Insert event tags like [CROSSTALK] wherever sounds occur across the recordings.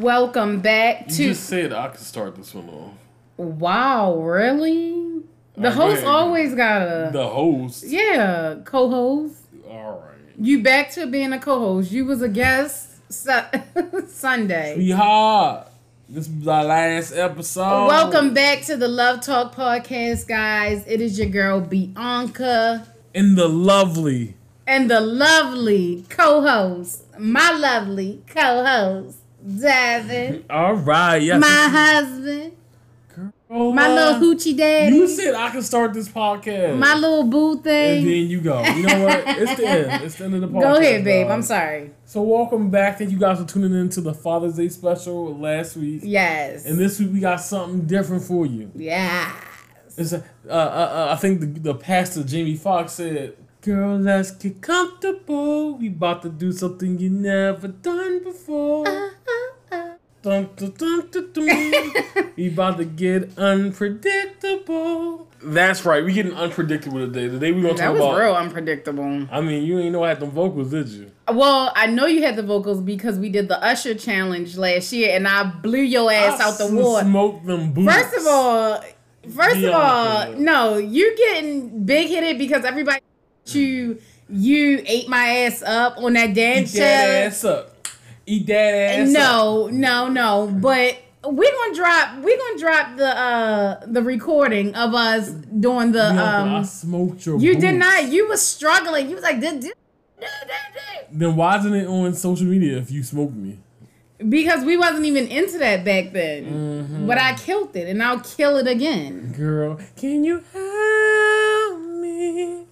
Welcome back to. You just said I could start this one off. Wow, really? The go host ahead. always got a. The host. Yeah, co host. All right. You back to being a co host. You was a guest su- [LAUGHS] Sunday. Yeehaw. This is our last episode. Welcome back to the Love Talk podcast, guys. It is your girl Bianca And the lovely. and the lovely co host, my lovely co Devin, [LAUGHS] All right. Yes. my husband, Girl, my little hoochie daddy, You said I could start this podcast. my little boo thing. And then you go. You know what? It's the end. It's the end of the podcast. Go ahead, babe. dog. I'm sorry. So welcome back. Thank you guys for tuning in to the Father's Day special last week. Yes. And this week we got something different for you. yeah. It's a, uh, uh, uh, I think the, the pastor Jamie Foxx said, "Girl, let's get comfortable. We about to do something you never done before. Uh, uh, uh. Dun, dun, dun, dun, dun. [LAUGHS] we about to get unpredictable." That's right. We getting unpredictable today. Today we gonna That talk was about. real unpredictable. I mean, you ain't know I had the vocals, did you? Well, I know you had the vocals because we did the Usher challenge last year, and I blew your ass I out the water. Smoked them boots. First of all, first of all, Bianca. no, you're getting big headed because everybody you you ate my ass up on that dance eat that ass up. Eat that ass up. No, no, no. But we're gonna drop we're gonna drop the uh the recording of us doing the I um smoked your. you did not you was struggling. You was like "Duh, duh, duh, duh, duh." Then why isn't it on social media if you smoked me? because we wasn't even into that back then. Mm-hmm. But I killed it and I'll kill it again. Girl, can you me?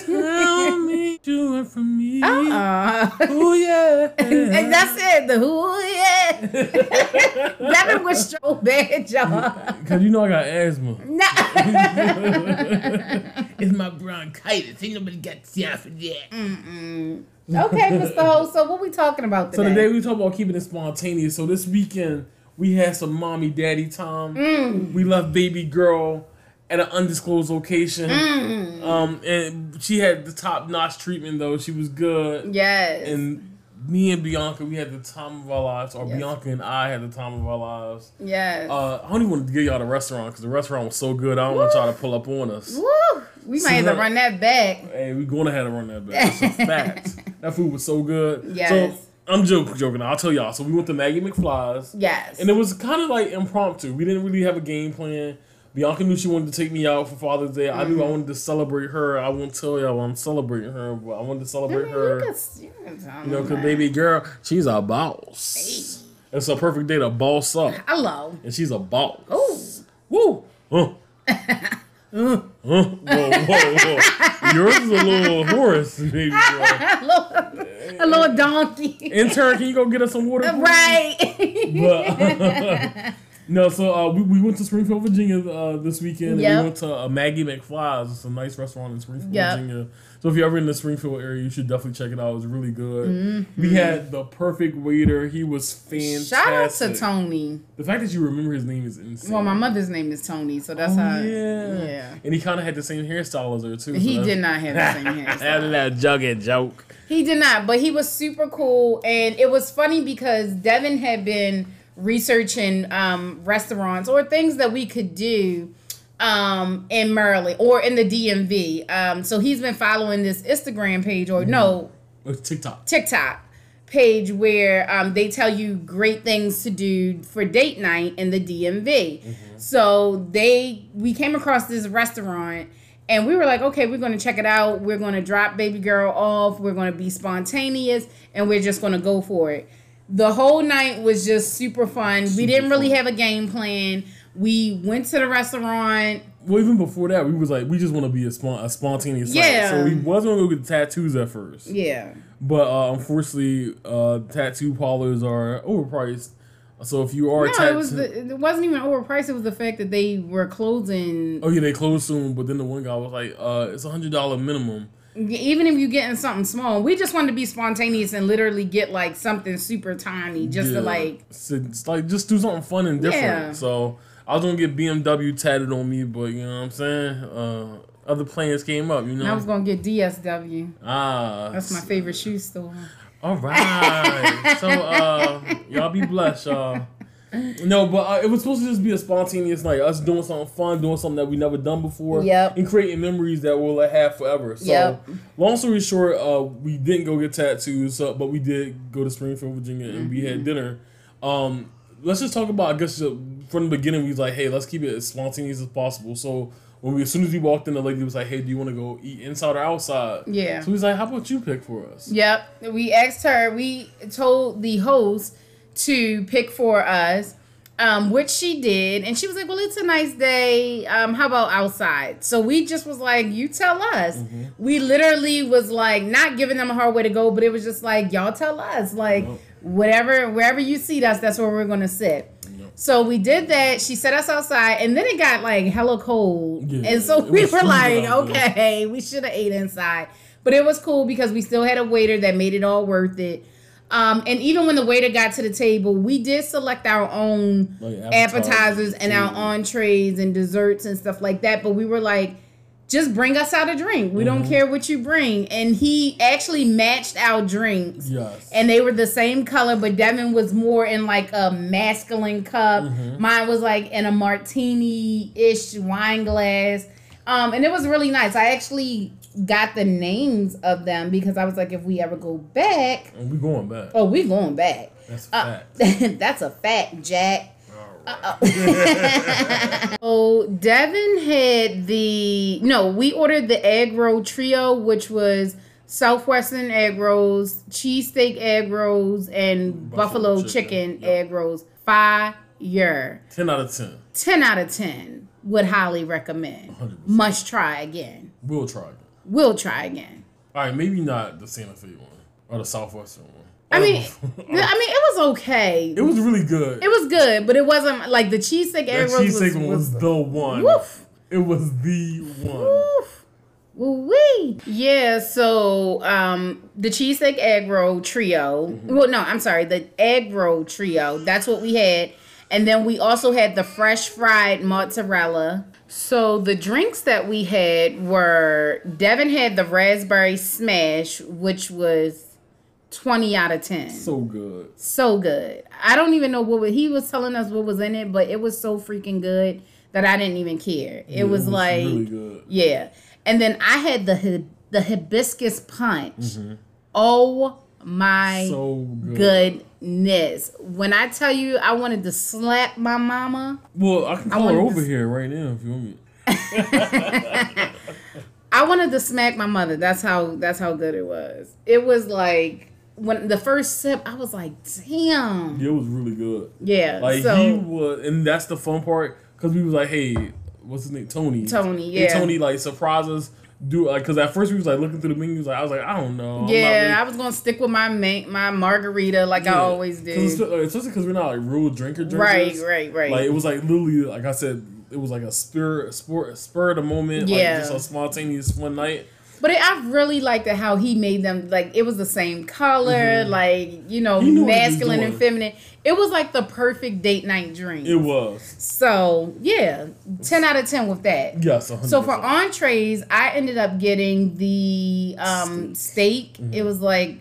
Tell me you are for me. Uh, Oh yeah. and that's it. The who yeah. [LAUGHS] That was so bad, y'all. Cause you know I got asthma. No. [LAUGHS] it's my bronchitis. Ain't nobody got time for that. okay, Mr. Ho. So what we talking about today? So today? today we talk about keeping it spontaneous. So this weekend we had some mommy daddy time. Mm. We left baby girl at an undisclosed location. Mm. Um, and she had the top notch treatment though. She was good. yes. And me and Bianca, we had the time of our lives, or Yes. Bianca and I had the time of our lives. yes. Uh, I don't even want to give y'all the restaurant because the restaurant was so good. I don't want y'all to pull up on us. Woo. We might have to run that back. Hey, we gonna have to run that back. That's a [LAUGHS] fact. that food was so good. Yes. So I'm joking, joking. I'll tell y'all. So we went to Maggie McFly's, Yes. and it was kind of like impromptu. We didn't really have a game plan. Bianca knew she wanted to take me out for Father's Day. I knew I Mm-hmm. wanted to celebrate her. I won't tell y'all I'm celebrating her, but I wanted to I celebrate mean, her. you can, you You know, because baby girl, she's a boss. It's a perfect day to boss up, Hello. and she's a boss. Ooh. Woo! Huh. Huh. Whoa, whoa, whoa. Yours is a little horse, baby [LAUGHS] girl. A little, a little donkey. Intern, can you go get us some water? right. But, [LAUGHS] no, so uh, we, we went to Springfield, Virginia uh, this weekend. And we went to uh, Maggie McFly's. It's a nice restaurant in Springfield, Yep. Virginia. So if you're ever in the Springfield area, you should definitely check it out. It was really good. Mm-hmm. We had the perfect waiter. He was fantastic. Shout out to Tony. The fact that you remember his name is insane. Well, my mother's name is Tony, so that's Oh, how. yeah. yeah. And he kind of had the same hairstyle as her too. He so did not have the same [LAUGHS] hairstyle. That's that jugging joke. He did not, but he was super cool, and it was funny because Devin had been researching um, restaurants or things that we could do um, in Maryland or in the DMV. Um, so he's been following this Instagram page or no It's TikTok. TikTok page where um, they tell you great things to do for date night in the DMV. So they we came across this restaurant and we were like, okay, we're going to check it out. We're going to drop baby girl off. We're going to be spontaneous and we're just going to go for it. The whole night was just super fun. we didn't really fun. have a game plan. We went to the restaurant. Well, even before that, we was like, we just want to be a, spon- a spontaneous. Yeah. So we wasn't gonna go get tattoos at first, Yeah. but uh, unfortunately, uh, tattoo parlors are overpriced. So if you are No, tattoo, it was the, it wasn't even overpriced. It was the fact that they were closing oh yeah, they closed soon. But then the one guy was like, uh, it's a hundred dollar minimum. Even if you're getting something small, we just wanted to be spontaneous and literally get like something super tiny just Yeah. to like. It's like just do something fun and different. Yeah. So I was gonna get BMW tatted on me, but you know what I'm saying. Uh, other plans came up, you know. I was gonna get DSW. ah, That's my favorite shoe store. All right. so uh, [LAUGHS] y'all be blessed, y'all. No, but uh, it was supposed to just be a spontaneous night. Us doing something fun, doing something that we never done before. Yep. And creating memories that we'll have forever. So, Yep. long story short, uh, we didn't go get tattoos, so, but we did go to Springfield, Virginia, and we Mm-hmm. had dinner. Um, let's just talk about. I guess uh, from the beginning, we was like, hey, let's keep it as spontaneous as possible. So. When we, as soon as we walked in, the lady was like, "Hey, do you want to go eat inside or outside?" Yeah. So we was like, "How about you pick for us?" Yep. We asked her, we told the host to pick for us, um, which she did. And she was like, Well, it's a nice day. Um, how about outside? So we just was like, You tell us. Mm-hmm. We literally was like, not giving them a hard way to go, but it was just like, Y'all tell us. Like, Yep. whatever, wherever you seat us, that's where we're going to sit. So we did that. She set us outside, and then it got like hella cold, Yeah, and so we were like, out okay, we should have ate inside. But it was cool because we still had a waiter that made it all worth it. Um, and even when the waiter got to the table, we did select our own Like appetizers and our entrees and desserts and stuff like that. But we were like, just bring us out a drink. We Mm-hmm. don't care what you bring. And he actually matched our drinks. Yes. And they were the same color, but Devin was more in like a masculine cup. Mm-hmm. Mine was like in a martini ish wine glass. Um, and it was really nice. I actually got the names of them because I was like, if we ever go back, and we going back. oh, we going back. That's a Uh, fact. [LAUGHS] that's a fact, Jack. All right. [LAUGHS] [LAUGHS] So Devin had the no, we ordered the egg roll trio, which was Southwestern egg rolls, cheesesteak egg rolls, and Buffalo buffalo, chicken. chicken, Yep. egg rolls. Fire. Ten out of ten. 10 out of 10 would highly recommend. 100%. Must try again. We'll try Will try again. All right, maybe not the Santa Fe one or the Southwestern one. I mean, [LAUGHS] Oh. I mean, it was okay. it was really good. It was good, but it wasn't like the cheesesteak egg rolls was, cheesesteak one was was the one. woof. It was the one. Woof. Woo-wee. Yeah, so um the cheesesteak egg roll trio. Mm-hmm. Well, no, I'm sorry, the egg roll trio. That's what we had. And then we also had the fresh fried mozzarella. So the drinks that we had were Devin had the raspberry smash, which was 20 out of 10 So good. so good. I don't even know what was, he was telling us what was in it, but it was so freaking good that I didn't even care. It Yeah, was, like really good. yeah. And then I had the the hibiscus punch. Mm-hmm. Oh my So good. goodness. When I tell you I wanted to slap my mama, Well, I can call her over to- here right now if you want me. [LAUGHS] I wanted to smack my mother. That's how that's how good it was. It was like when the first sip, I was like, damn. It was really good. Yeah. Like so he was, and that's the fun part because we was like, hey, what's his name? Tony. Tony, yeah. Tony like surprised us. Do like because at first we was like looking through the menus. Like I was like, I don't know. I'm Yeah, really- I was gonna stick with my ma- my margarita like I Yeah. always 'Cause do. it's- Especially because we're not like real drinker drinkers. Right, right, right. Like it was like literally, like I said, it was like a spur, sport, spur of the moment. Yeah. Like just a spontaneous one night. but it, I really liked how he made them like it was the same color, like you know, Mm-hmm. He knew what he was masculine and feminine. It was like the perfect date night drink. It was. so yeah, ten out of ten with that. Yes. 100%. So for entrees, I ended up getting the um, steak. Mm-hmm. It was like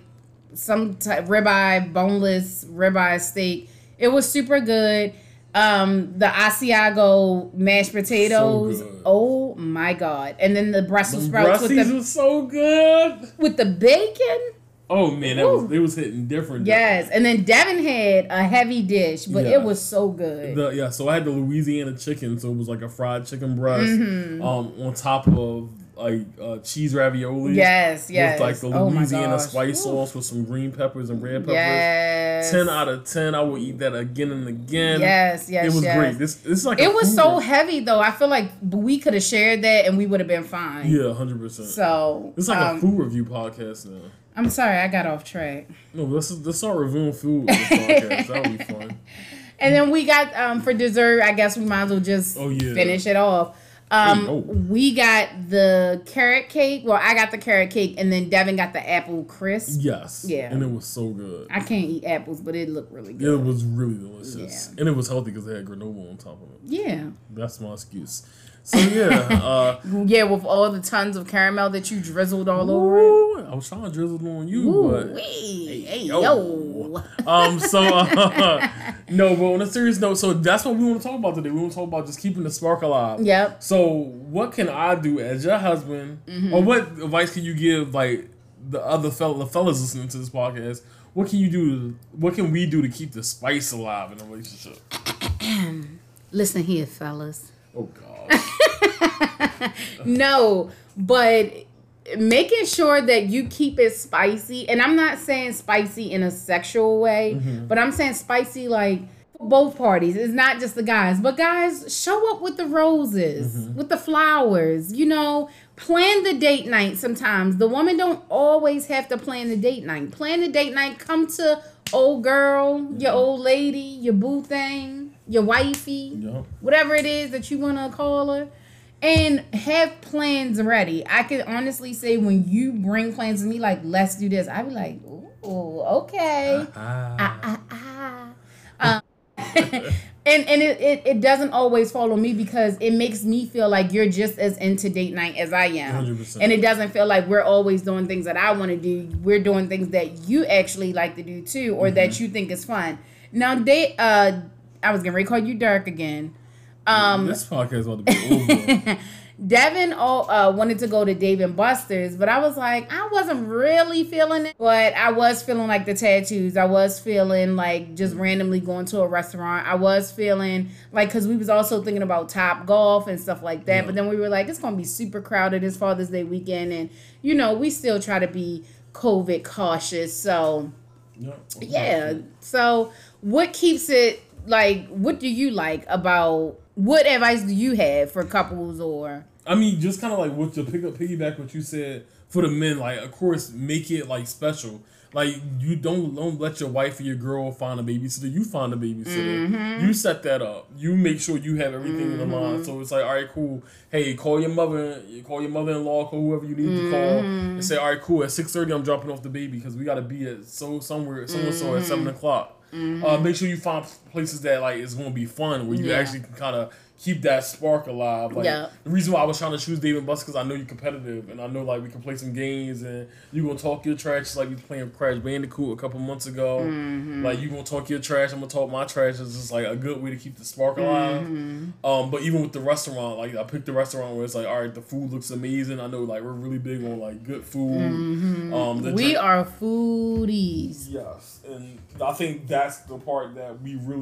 some type ribeye, boneless ribeye steak. It was super good. Um, the Asiago mashed potatoes. good. oh my god! And then the Brussels sprouts with the was so good. with the bacon. Oh man, that was it was hitting different. Yes, and then Devin had a heavy dish, but Yeah. it was so good. The, yeah, so I had the Louisiana chicken, so it was like a fried chicken breast, Mm-hmm. um, on top of like uh, cheese ravioli. yes, yes. With like the oh Louisiana gosh. spice Woo. sauce with some green peppers and red peppers. Yes. Ten out of ten. I will eat that again and again. Yes, yes, It was yes. great. This this is like It was so heavy though. I feel like we could have shared that and we would have been fine. Yeah, hundred percent. So It's like um, a food review podcast now. I'm sorry, I got off track. No, let's let's start reviewing food. With this podcast. That would be fun. [LAUGHS] And then we got um for dessert. I guess we might as well just Oh, yeah. finish it off. Um, Hey, oh. we got the carrot cake. Well, I got the carrot cake, and then Devin got the apple crisp. Yes. Yeah. And it was so good. I can't eat apples, but it looked really good. It was really delicious. Yeah. And it was healthy because it had granola on top of it. Yeah, That's my excuse. So yeah, uh, [LAUGHS] yeah, with all the tons of caramel that you drizzled all over it. I was trying to drizzle on you, Ooh, but wee, hey, yo. yo. um, so uh, [LAUGHS] no, but on a serious note, so that's what we want to talk about today. We want to talk about just keeping the spark alive. Yep. So what can I do as your husband, Mm-hmm. or what advice can you give like the other fella, the fellas listening to this podcast? What can you do? What can we do to keep the spice alive in a relationship? [CLEARS THROAT] Listen here, fellas. Oh God. [LAUGHS] No, but making sure that you keep it spicy, and I'm not saying spicy in a sexual way, mm-hmm. but I'm saying spicy like both parties. It's not just the guys, but guys, show up with the roses, mm-hmm. with the flowers, you know. Plan the date night sometimes. The woman don't always have to plan the date night. Plan the date night. Come to old girl, your mm-hmm. old lady, your boo thing, your wifey Yup. whatever it is that you want to call her and have plans ready. I can honestly say when you bring plans to me like let's do this i'd be like ooh okay. Ah, ah, ah. Um, [LAUGHS] and and it, it, it doesn't always follow me because it makes me feel like you're just as into date night as i am. 100%. and it doesn't feel like we're always doing things that i want to do. We're doing things that you actually like to do too or that you think is fun. Now date uh i was gonna call you dark again um this podcast about to be over. [LAUGHS] Devin all, uh, wanted to go to Dave and Buster's, but I was like, I wasn't really feeling it. But I was feeling like the tattoos. I was feeling like just randomly going to a restaurant. I was feeling like because we was also thinking about Top Golf and stuff like that. Yeah. But then we were like, it's gonna be super crowded this Father's Day weekend, and you know we still try to be COVID cautious. So Yup. yeah. So what keeps it like? What do you like about? What advice do you have for couples or? I mean, just kind of like what to pick up, piggyback what you said for the men. Like, of course, make it like special. Like, you don't don't let your wife or your girl find a babysitter. You find a babysitter. Mm-hmm. You set that up. You make sure you have everything in the line. Mm-hmm. So it's like, all right, cool. Hey, call your mother. Call your mother in law. Call whoever you need to call and say, all right, cool. At six thirty, I'm dropping off the baby because we got to be at so somewhere, so and so at seven mm-hmm. o'clock. Uh, make sure you find places that like is going to be fun where you Yeah. actually can kind of keep that spark alive. Like Yeah. the reason why I was trying to choose David Bus because I know you're competitive and I know like we can play some games and you gonna talk your trash just like we was playing Crash Bandicoot a couple months ago. Mm-hmm. Like you gonna talk your trash, I'm gonna talk my trash. It's just like a good way to keep the spark alive. Mm-hmm. Um, but even with the restaurant, like I picked the restaurant where it's like, all right, the food looks amazing. I know like we're really big on like good food. Um, the Mm-hmm. We drink- are foodies. Yes, and I think that's the part that we really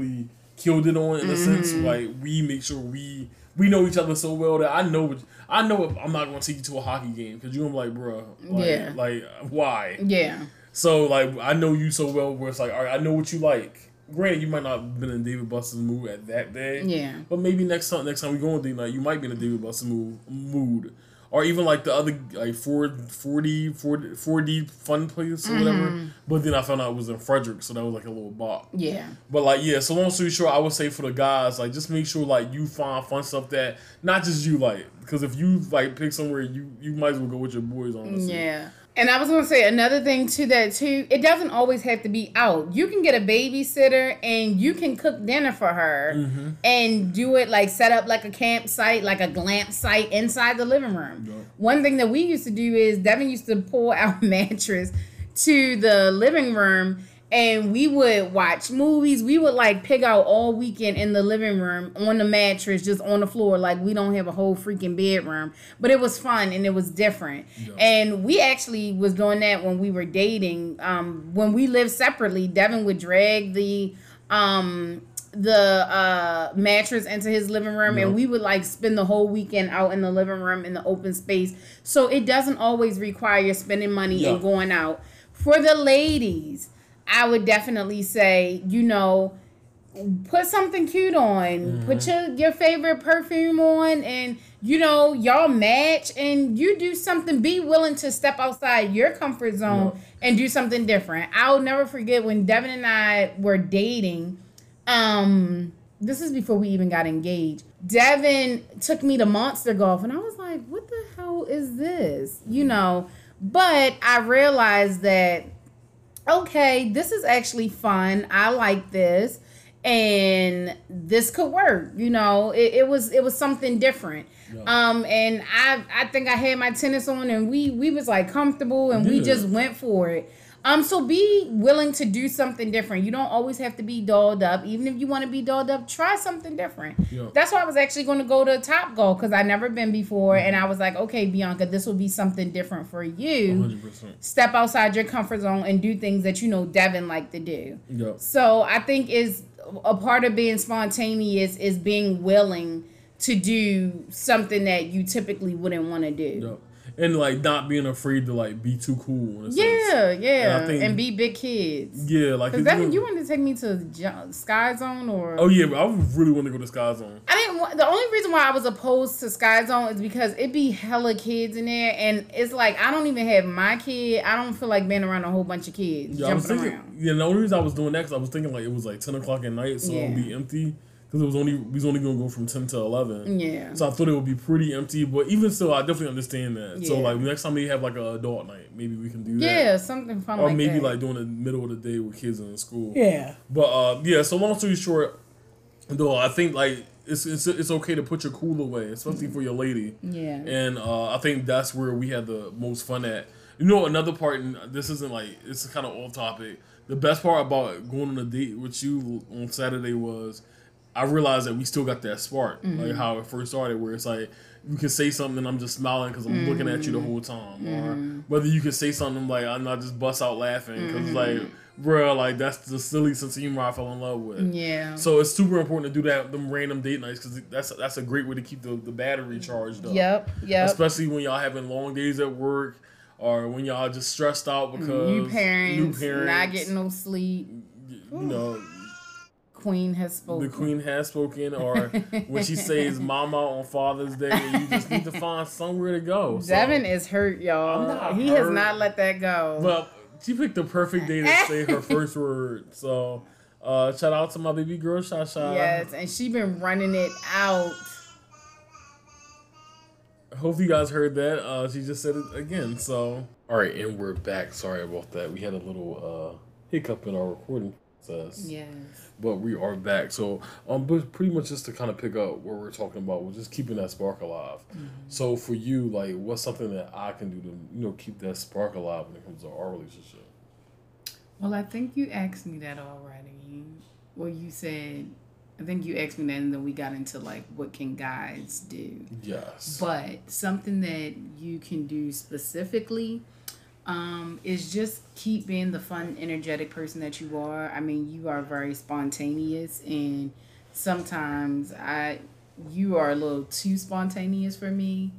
killed it on in a Mm-hmm. sense. Like we make sure we we know each other so well that I know what I know if I'm not gonna take you to a hockey game because you're gonna be like, bro, like, Yeah. like why? Yeah. So like I know you so well where it's like, all right, I know what you like. Granted, you might not have been in David Buster's mood at that day. Yeah. But maybe next time next time we go on date night, you might be in a David Buster mood, mood. Or even like the other like 4 4D 4, 4D fun place or whatever. Mm-hmm. But then I found out it was in Frederick, so that was like a little bop. Yeah. But like yeah, so long story short, I would say for the guys, like just make sure like you find fun stuff that not just you like. Because if you like pick somewhere, you you might as well go with your boys honestly. Yeah. And I was gonna say another thing to that too. It doesn't always have to be out. You can get a babysitter and you can cook dinner for her Mm-hmm. and do it like set up like a campsite, like a glamp site inside the living room. Yeah. One thing that we used to do is Devin used to pull [LAUGHS] our mattress to the living room and we would watch movies. We would like pick out all weekend in the living room on the mattress, just on the floor. Like we don't have a whole freaking bedroom, but it was fun and it was different. Yeah. And we actually was doing that when we were dating. Um, when we lived separately, Devin would drag the um the uh mattress into his living room and we would like spend the whole weekend out in the living room in the open space so it doesn't always require spending money and going out for the ladies i would definitely say you know put something cute on put Mm-hmm. your, your favorite perfume on and you know y'all match and you do something be willing to step outside your comfort zone Yeah. and do something different i'll never forget when devin and i were dating um this is before we even got engaged. Devin took me to Monster Golf, and I was like, what the hell is this? You know, but I realized that, okay, this is actually fun. I like this. And this could work, you know. It, it was it was something different, Yeah. um. And I I think I had my tennis on, and we we was like comfortable, and we just went for it. Um, so be willing to do something different. You don't always have to be dolled up. Even if you want to be dolled up, try something different. Yeah. That's why I was actually going to go to Top Golf because I never been before, and I was like, okay, Bianca, this will be something different for you. 100%. Step outside your comfort zone and do things that you know Devin like to do. Yeah. So I think is a part of being spontaneous is being willing to do something that you typically wouldn't want to do. Yeah. And like not being afraid to like be too cool. A sense. Yeah, yeah, And think- and be big kids. Yeah, like Cause it's Devin, you wanted to take me to Sky Zone or? Oh yeah, I really want to go to Sky Zone. I didn't. The only reason why I was opposed to Sky Zone is because it be hella kids in there, and it's like I don't even have my kid. I don't feel like being around a whole bunch of kids Yeah, jumping thinking. around. Yeah, the only reason I was doing that because I was thinking like it was like ten o'clock at night, so it would be empty because it was only we was only gonna go from ten to eleven. Yeah. So I thought it would be pretty empty, but even still, I definitely understand that. Yeah. So like next time we have like a adult night, maybe we can do that. Yeah, something fun Or like maybe that. like during the middle of the day with kids in school. yeah. But uh, yeah. So long story short, though, I think like it's it's it's okay to put your cool away, especially for your lady. Yeah. And uh, I think that's where we had the most fun at. You know, another part, and this isn't like it's kind of off topic. The best part about going on a date with you on Saturday was I realized that we still got that spark, like mm-hmm. how it first started, where it's like you can say something and I'm just smiling because I'm looking at you the mm-hmm. whole time, or mm-hmm. whether you can say something like I'm not just bust out laughing because like, bro, like that's the silly sense of humor I fell in love with. Yeah. So it's super important to do that them random date nights because that's that's a great way to keep the, the battery charged up. Yep. Yep. Especially when y'all having long days at work or when y'all just stressed out because New parents, new parents, not getting no sleep. you know, Queen has spoken. the queen has spoken, or [LAUGHS] when she says "mama" on Father's Day, you just need to find somewhere to go. So- Devin is hurt, y'all. He has not let that go. Well, she picked the perfect day to say her [LAUGHS] first word. So, uh, shout out to my baby girl, Shasha. yes, and she been running it out. I hope you guys heard that. Uh, she just said it again. So, all right, and we're back. Sorry about that. We had a little uh, hiccup in our recording process, Yes. but we are back. So, um, but pretty much just to kind of pick up what we're talking about, we're just keeping that spark alive. So, for you, like, what's something that I can do to you know keep that spark alive when it comes to our relationship? Well, I think you asked me that already. Well, you said, I think you asked me that, and then we got into like, what can guys do? Yes. But something that you can do specifically um, is just keep being the fun, energetic person that you are. I mean, you are very spontaneous, and sometimes I, you are a little too spontaneous for me,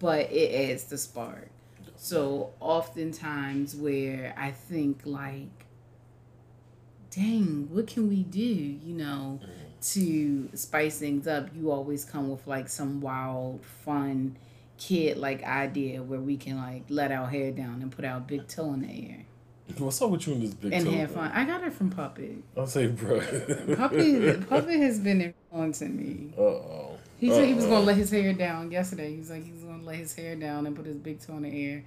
but it adds the spark. So oftentimes where I think like, dang, what can we do? You know, to spice things up, you always come with like some wild, fun, kid like idea where we can like let our hair down and put our big toe in the air What's up with you in this big and toe And have fun. I got it from Puppet. I'll say, bro. Puppet, [LAUGHS] Puppet has been influencing me. Uh oh. He said he was gonna let his hair down yesterday. He was like he was gonna let his hair down and put his big toe in the air.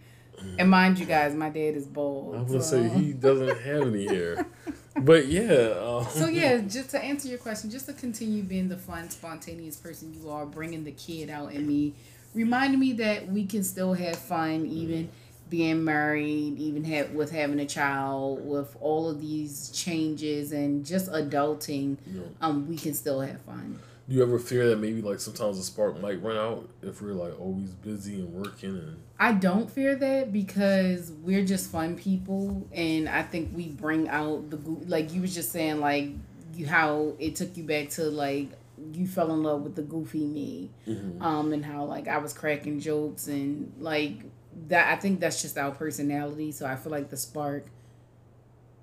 And mind you guys, my dad is bald. I would so- say he doesn't have any hair, [LAUGHS] but yeah. Um, So yeah, just to answer your question, just to continue being the fun, spontaneous person you are, bringing the kid out in me, reminding me that we can still have fun even being married, even have with having a child, with all of these changes and just adulting, Yeah. um, we can still have fun. Do you ever fear that maybe like sometimes the spark might run out if we're like always busy and working and I don't fear that because we're just fun people, and I think we bring out the like you was just saying like you how it took you back to like you fell in love with the goofy me, um, and how like I was cracking jokes and like that. I think that's just our personality. So I feel like the spark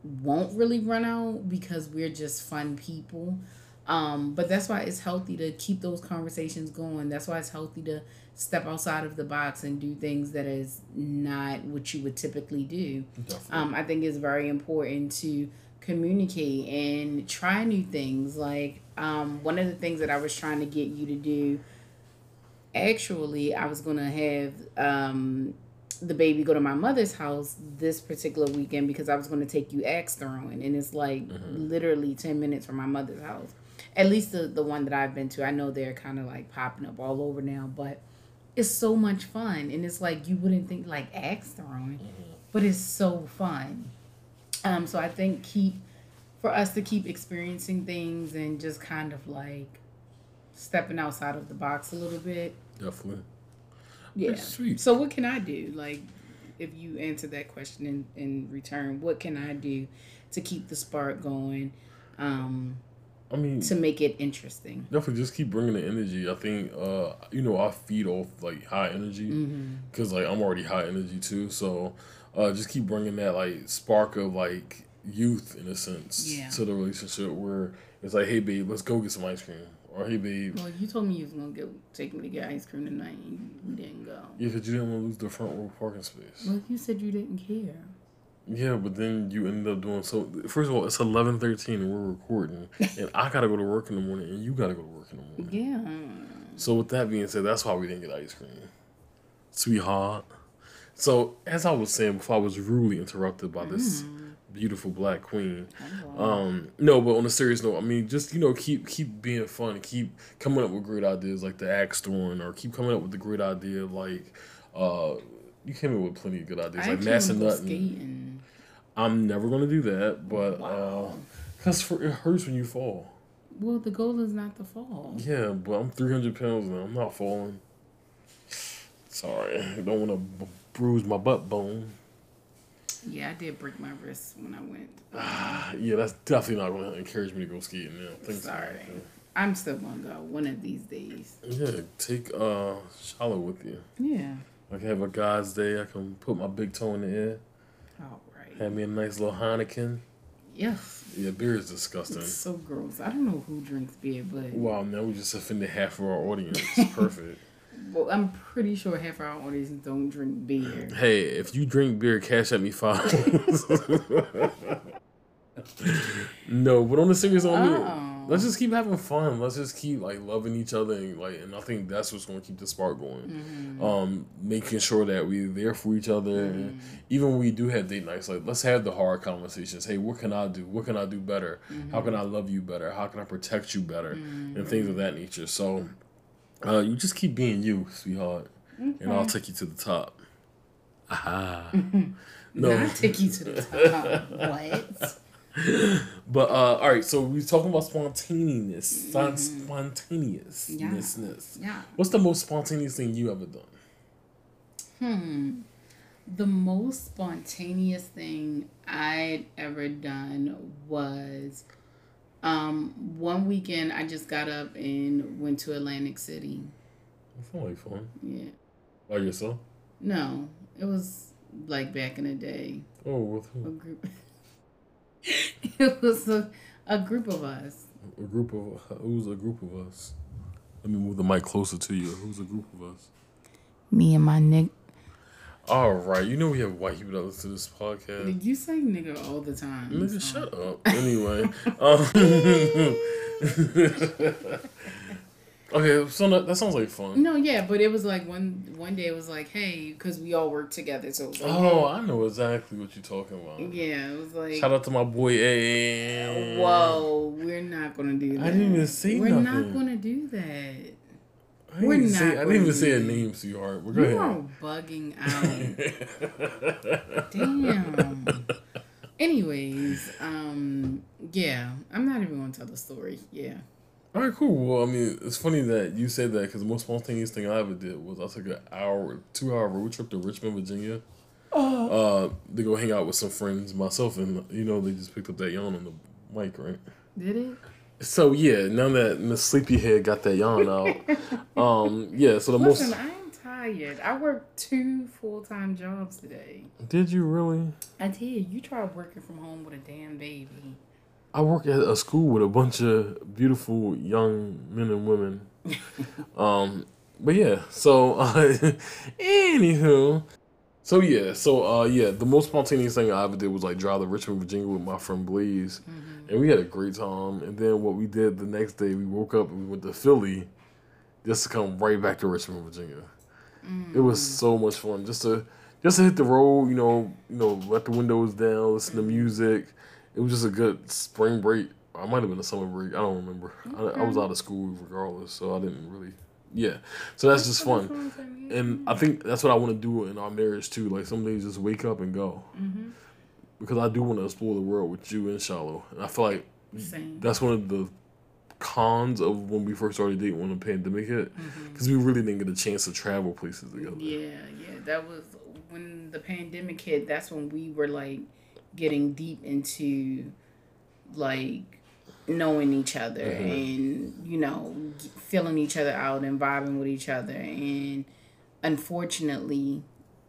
won't really run out because we're just fun people. Um, but that's why it's healthy to keep those conversations going. That's why it's healthy to step outside of the box and do things that is not what you would typically do. Um, I think it's very important to communicate and try new things. Like um, one of the things that I was trying to get you to do. Actually, I was gonna have um, the baby go to my mother's house this particular weekend because I was going to take you axe throwing, and it's like mm-hmm. literally ten minutes from my mother's house. At least the the one that I've been to, I know they're kind of like popping up all over now, but it's so much fun, and it's like you wouldn't think like axe throwing, mm-hmm. but it's so fun. Um, so I think keep for us to keep experiencing things and just kind of like stepping outside of the box a little bit. Definitely. Yeah. So what can I do? Like, if you answer that question in, in return, what can I do to keep the spark going? Um, I mean, to make it interesting. Definitely, just keep bringing the energy. I think, uh, you know, I feed off like high energy because mm-hmm. like I'm already high energy too. So, uh, just keep bringing that like spark of like youth in a sense yeah. to the relationship where it's like, hey babe, let's go get some ice cream. Or hey, babe. Well, you told me you was gonna go take me to get ice cream tonight, and you didn't go. Yeah, because you didn't want to lose the front row parking space. Well, you said you didn't care. Yeah, but then you ended up doing so. First of all, it's eleven thirteen and we're recording, [LAUGHS] and I gotta go to work in the morning, and you gotta go to work in the morning. Yeah. So with that being said, that's why we didn't get ice cream, sweetheart. So as I was saying before, I was rudely interrupted by this. Mm beautiful black queen. Um, no, but on a serious note, I mean, just you know, keep keep being fun, keep coming up with great ideas like the axe throwing, or keep coming up with the great idea like, uh, you came up with plenty of good ideas I like massa nutting. I'm never gonna do that, but wow. uh, cause for it hurts when you fall. Well, the goal is not to fall. Yeah, but I'm 300 pounds now. I'm not falling. Sorry, I don't want to b- bruise my butt bone. Yeah, I did break my wrist when I went. [SIGHS] yeah, that's definitely not going to encourage me to go skiing now. Thanks Sorry. I'm still going to go one of these days. Yeah, take uh Charlotte with you. Yeah. I can have a guy's day. I can put my big toe in the air. All right. Have me a nice little Heineken. Yes. Yeah, beer is disgusting. It's so gross. I don't know who drinks beer, but. Wow, now we just offended half of our audience. Perfect. Well, I'm pretty sure half our audience don't drink beer. Hey, if you drink beer, cash at me five. [LAUGHS] no, but on the serious on oh. let's just keep having fun. Let's just keep like loving each other and like, and I think that's what's going to keep the spark going. Mm-hmm. Um, making sure that we're there for each other, mm-hmm. and even when we do have date nights, like let's have the hard conversations. Hey, what can I do? What can I do better? Mm-hmm. How can I love you better? How can I protect you better? And things of that nature. So uh, you just keep being you, sweetheart, okay. and I'll take you to the top. Aha. [LAUGHS] no, I'll take you to the top. what? [LAUGHS] But uh, all right, so we're talking about spontaneous, mm-hmm. spontaneousness. Yeah. yeah. What's the most spontaneous thing you ever done? Hmm. The most spontaneous thing I'd ever done was um, one weekend I just got up and went to Atlantic City. That sounds like fun. Yeah. By yourself? No, it was like back in the day. Oh, with who? A group. [LAUGHS] it was a, a group of us. A group of who's a group of us? Let me move the mic closer to you. Who's a group of us? Me and my nick all right, you know we have white people that listen to this podcast. You say nigga all the time. Nigga, so. shut up. Anyway, um, [LAUGHS] okay, so that, that, sounds like fun. No, yeah, but it was like one one day it was like, hey, because we all work together, so. Like, oh, hey. I know exactly what you're talking about. Yeah, it was like. Shout out to my boy A. Whoa, we're not gonna do that. I didn't even say we're nothing. We're not gonna do that. I We're not. Say, I didn't even say a name, sweetheart. We're going. you are bugging out. Damn. Anyways, um, yeah, I'm not even going to tell the story. Yeah. All right, cool. Well, I mean, it's funny that you said that because the most spontaneous thing I ever did was I took an hour, two hour road trip to Richmond, Virginia. Uh, uh, to go hang out with some friends, myself, and you know they just picked up that yawn on the mic, right? Did it? So yeah, now that Miss Sleepyhead got that yawn out, [LAUGHS] um, yeah. So the Listen, most. I'm tired. I worked two full time jobs today. Did you really? I did. You tried working from home with a damn baby. I work at a school with a bunch of beautiful young men and women. [LAUGHS] um, but yeah. So uh, [LAUGHS] anywho, So yeah, so uh yeah, the most spontaneous thing I ever did was like drive to Richmond, Virginia with my friend Blaze, Mm-hmm. and we had a great time. And then what we did the next day, we woke up and we went to Philly, just to come right back to Richmond, Virginia. It was Mm. so much fun just to just to hit the road, you know, you know, let the windows down, listen to music. It was just a good spring break. I might have been a summer break. I don't remember. I, I was out of school regardless, so I didn't really. Yeah, so that's just fun, and I think that's what I want to do in our marriage too. Like some days, just wake up and go, Mm-hmm. because I do want to explore the world with you and Charlotte, and I feel like Same. that's one of the cons of when we first started dating when the pandemic hit, because we really didn't get a chance to travel places together. Mm-hmm. Yeah, yeah. That was when the pandemic hit. That's when we were like getting deep into like knowing each other and you know g- feeling each other out and vibing with each other and unfortunately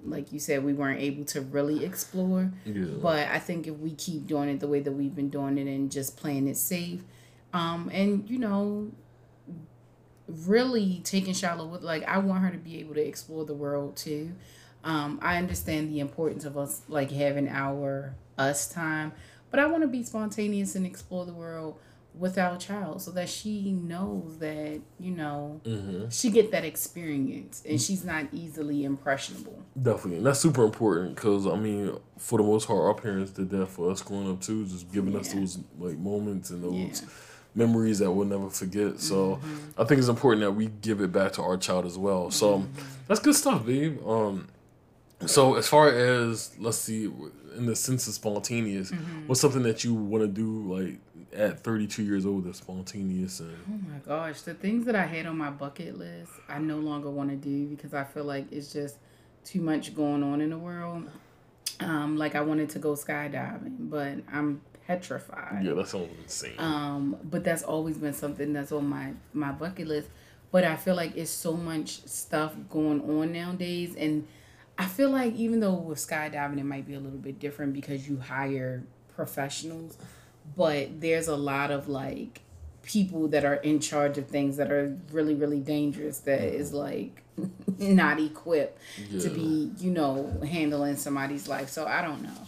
like you said we weren't able to really explore Yeah. but i think if we keep doing it the way that we've been doing it and just playing it safe um and you know really taking Charlotte with like I want her to be able to explore the world too. Um, I understand the importance of us like having our us time, but I want to be spontaneous and explore the world with our child so that she knows that you know hmm she get that experience and she's not easily impressionable. Definitely, and that's super important because I mean, for the most part, our parents did that for us growing up too, just giving us those like moments and those Yeah. Mm-hmm. memories that we'll never forget. So I think it's important that we give it back to our child as well. So Mm-hmm. that's good stuff, babe. Um, so as far as let's see, in the sense of spontaneous, Mm-hmm. what's something that you want to do like at thirty two years old that's spontaneous and Oh my gosh, the things that I had on my bucket list, I no longer want to do because I feel like it's just too much going on in the world. Um, like I wanted to go skydiving, but I'm petrified. yeah, that sounds insane. Um, but that's always been something that's on my my bucket list. But I feel like it's so much stuff going on nowadays, and I feel like even though with skydiving it might be a little bit different because you hire professionals, but there's a lot of like people that are in charge of things that are really really dangerous that is like [LAUGHS] not equipped to be you know handling somebody's life. So i don't know.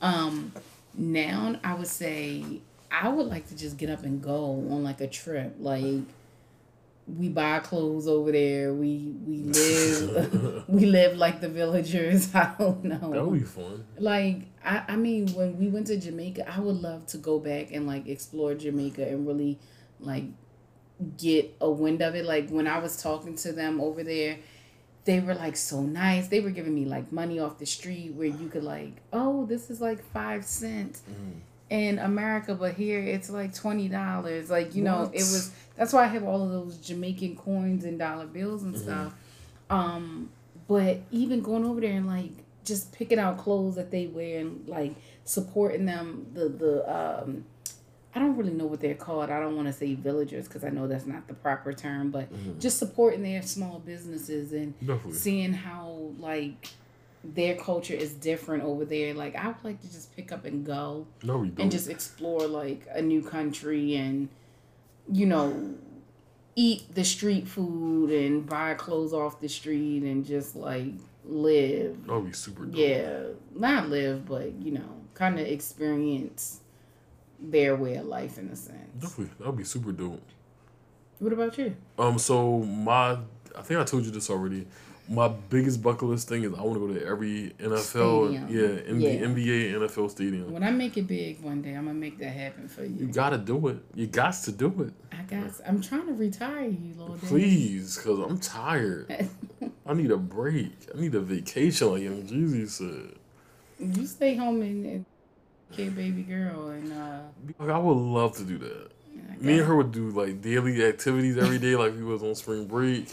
Um now i would say i would like to just get up and go on like a trip. Like we buy clothes over there. We we [LAUGHS] live [LAUGHS] we live like the villagers. [LAUGHS] I don't know. That would be fun. like I, I mean when we went to jamaica i would love to go back and like explore jamaica and really like get a wind of it. Like when i was talking to them over there they were like so nice. They were giving me like money off the street where you could like oh this is like five cents mm. In america but here it's like twenty dollars. Like you know it was that's why i have all of those jamaican coins and dollar bills and stuff. Um but even going over there and like just picking out clothes that they wear and like supporting them the the um I don't really know what they're called. I don't want to say villagers because I know that's not the proper term, but just supporting their small businesses and Definitely. seeing how like their culture is different over there. Like I would like to just pick up and go No, we don't. and just explore like a new country and you know eat the street food and buy clothes off the street and just like live that would be super dope. yeah not live but you know kind of experience their way of life in a sense Definitely, that would be super dope. what about you Um, so my, I think I told you this already. My biggest bucket list thing is I want to go to every NFL, Stadium. yeah, MB, Yeah. NBA, NFL stadium. when i make it big one day i'm gonna make that happen for You you gotta do it. You got to do it, i guess i'm trying to retire you little please, cause I'm tired. [LAUGHS] I need a break. I need a vacation, like Young Jeezy said. you stay home and, and okay baby girl and uh Like, I would love to do that. Me and her would do like daily activities every day, like we was on spring break.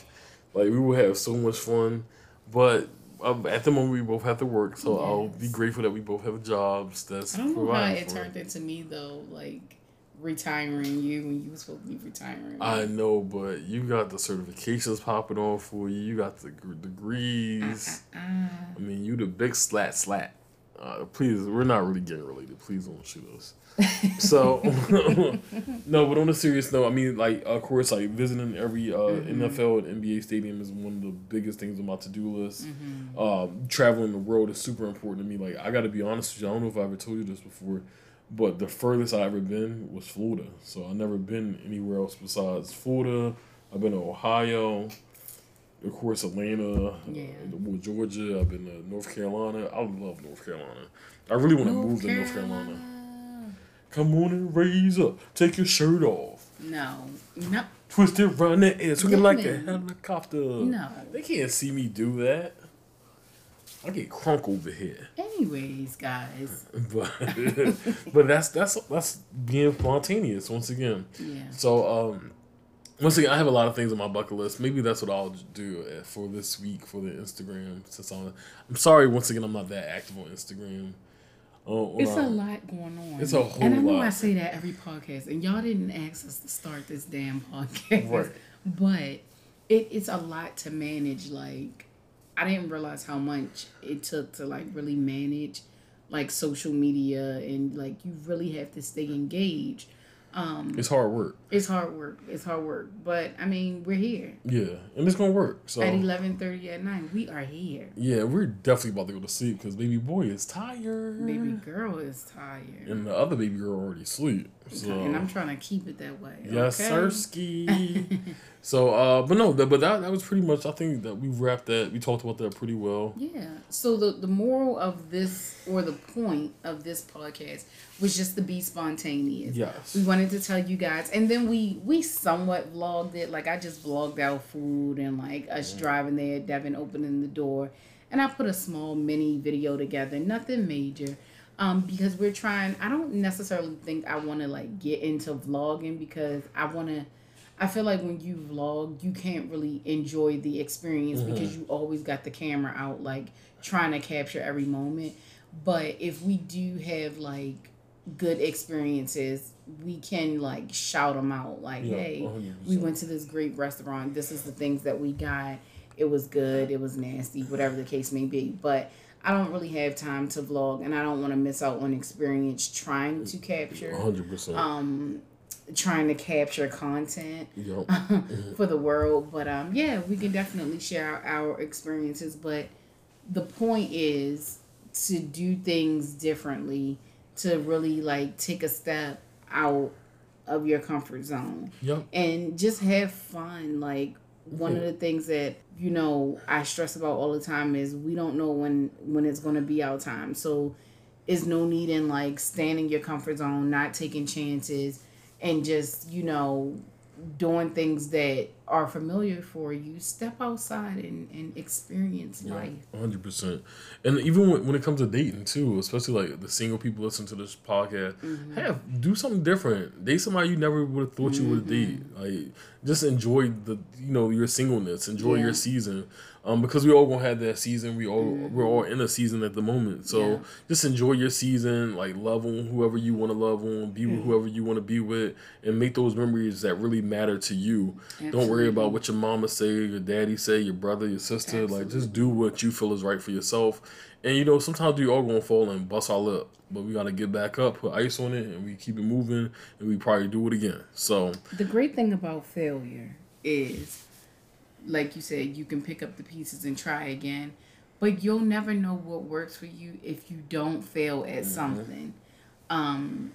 Like we will have so much fun, but um, at the moment we both have to work, so I'll be grateful that we both have jobs. That's I don't know how it turned into me though, like retiring you when you were supposed to be retiring. I know, but you got the certifications popping off for you. You got the gr- degrees. Ah, I mean, you the big slat slat. Uh, please, we're not really getting related. Please don't shoot us. so [LAUGHS] no, but on a serious note, I mean, like of course, like visiting every uh, mm-hmm. NFL and NBA stadium is one of the biggest things on my to do list. Mm-hmm. Um, traveling the world is super important to me. Like I got to be honest with you, I don't know if I ever told you this before, but the furthest I ever been was Florida. So I've never been anywhere else besides Florida. I've been to Ohio, of course, Atlanta, yeah. uh, Georgia. I've been to North Carolina. I love North Carolina. I really want to move Carolina. to North Carolina. Come on and raise up. Take your shirt off. No. No. Twist it around the air, swinging like a helicopter. No. They can't see me do that. I get crunk over here. Anyways, guys. [LAUGHS] but [LAUGHS] but that's that's that's being spontaneous once again. Yeah. So um once again, I have a lot of things on my bucket list. Maybe that's what I'll do uh, for this week for the Instagram. Since I'm, I'm sorry once again, I'm not that active on Instagram. Oh, it's a lot going on. It's a whole And I know lot. I say that every podcast, and y'all didn't ask us to start this damn [LAUGHS] podcast. Right. But it, it's a lot to manage. Like, I didn't realize how much it took to like really manage like social media and like you really have to stay engaged um, it's hard work. It's hard work. It's hard work. But I mean, we're here. Yeah, and it's gonna work. So at eleven thirty at night, we are here. Yeah, we're definitely about to go to sleep because baby boy is tired. Baby girl is tired. And the other baby girl already sleep. So. And I'm trying to keep it that way. Yes, okay? [LAUGHS] So, uh, but no, but that that was pretty much. I think that we wrapped that. We talked about that pretty well. Yeah. So the the moral of this, or the point of this podcast, was just to be spontaneous. Yes. We wanted to tell you guys, and then we we somewhat vlogged it. Like I just vlogged our food and like us mm driving there, Devin opening the door, and I put a small mini video together. Nothing major. Um, because we're trying. I don't necessarily think I want to like get into vlogging because I want to I feel like when you vlog, you can't really enjoy the experience mm-hmm. because you always got the camera out, like trying to capture every moment. But if we do have like good experiences, we can like shout them out, like, yeah, "Hey, 100%. we went to this great restaurant. This is the things that we got. It was good. It was nasty. Whatever the case may be." But I don't really have time to vlog, and I don't want to miss out on experience trying to capture. Hundred percent. Um, trying to capture content yep. [LAUGHS] Mm-hmm. for the world. But um, yeah, we can definitely share our, our experiences. But the point is to do things differently, to really like take a step out of your comfort zone. Yep. And just have fun. Like one of the things that you know I stress about all the time is we don't know when when it's going to be our time. So is no need in like staying in your comfort zone, not taking chances and just you know doing things that are familiar for you step outside and, and experience yeah, life 100% and even when, when it comes to dating too especially like the single people listen to this podcast mm-hmm. have do something different date somebody you never would have thought mm-hmm. you would date like just enjoy the you know your singleness enjoy yeah. your season um, because we all gonna have that season. We all mm-hmm. we're all in a season at the moment. So yeah. just enjoy your season. Like love on whoever you want to love on. Be mm-hmm. with whoever you want to be with, and make those memories that really matter to you. Absolutely. Don't worry about what your mama say, your daddy say, your brother, your sister. Absolutely. Like just do what you feel is right for yourself. And you know sometimes we all gonna fall and bust our lip, but we gotta get back up, put ice on it, and we keep it moving, and we probably do it again. So the great thing about failure is like you said, you can pick up the pieces and try again. But you'll never know what works for you if you don't fail at mm-hmm. something. Um,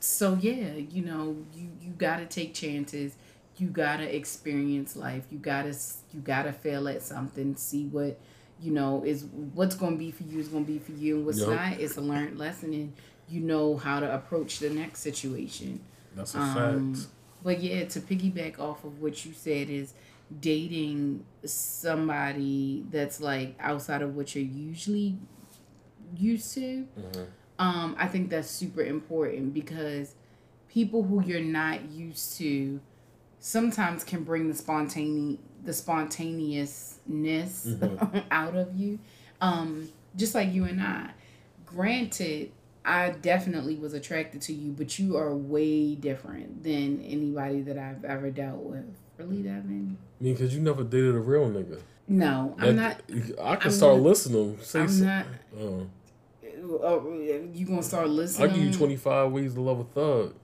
so yeah, you know, you you gotta take chances. You gotta experience life. You gotta you gotta fail at something. See what you know is what's gonna be for you is gonna be for you, and what's yep. not is a learned lesson, and you know how to approach the next situation. That's a um, fact. But yeah, to piggyback off of what you said is dating somebody that's like outside of what you're usually used to mm-hmm. um i think that's super important because people who you're not used to sometimes can bring the spontaneous the spontaneousness mm-hmm. [LAUGHS] out of you um just like you and i granted i definitely was attracted to you but you are way different than anybody that i've ever dealt with really Devin I mean, because you never dated a real nigga. No, I'm not. I can I'm start not, listening. Say I'm not. Uh, uh, you gonna start listening? I'll give you 25 ways to love a thug.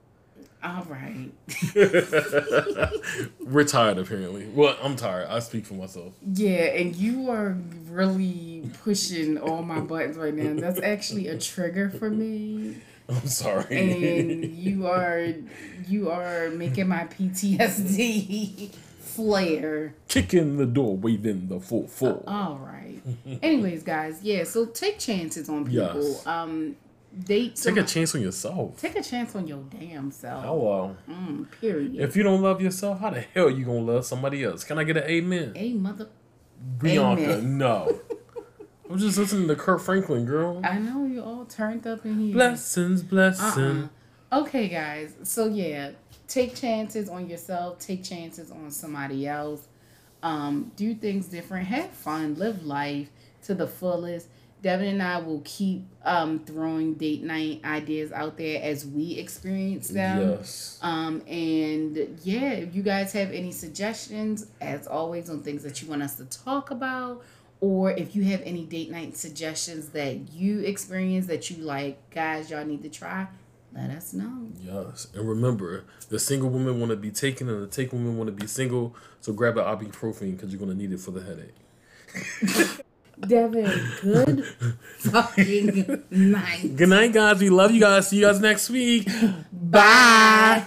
All right. [LAUGHS] We're tired, apparently. Well, I'm tired. I speak for myself. Yeah, and you are really pushing all my buttons right now. That's actually a trigger for me. [LAUGHS] I'm sorry. And [LAUGHS] you are you are making my PTSD [LAUGHS] flare. Kicking the door, waving the full full. All right. Anyways, guys, yeah, so take chances on people. Yes. Um date Take a chance on yourself. take a chance on your damn self. Hello. Mm, period. If you don't love yourself, how the hell you gonna love somebody else? Can I get an amen? a mother Bianca, Amen. no. I'm just listening to Kirk Franklin, girl. I know you all turned up in here. Blessings, blessing. Uh-uh. Okay, guys. So yeah, take chances on yourself. Take chances on somebody else. Um, do things different. Have fun. Live life to the fullest. Devin and I will keep um, throwing date night ideas out there as we experience them. Yes. Um, and yeah, if you guys have any suggestions, as always, on things that you want us to talk about, or if you have any date night suggestions that you experience that you like, guys, y'all need to try, let us know. Yes. And remember, the single women want to be taken and the take women want to be single. So grab an ibuprofen because you're going to need it for the headache. [LAUGHS] Devin, good [LAUGHS] fucking night. Good night, guys. We love you guys. See you guys next week. Bye.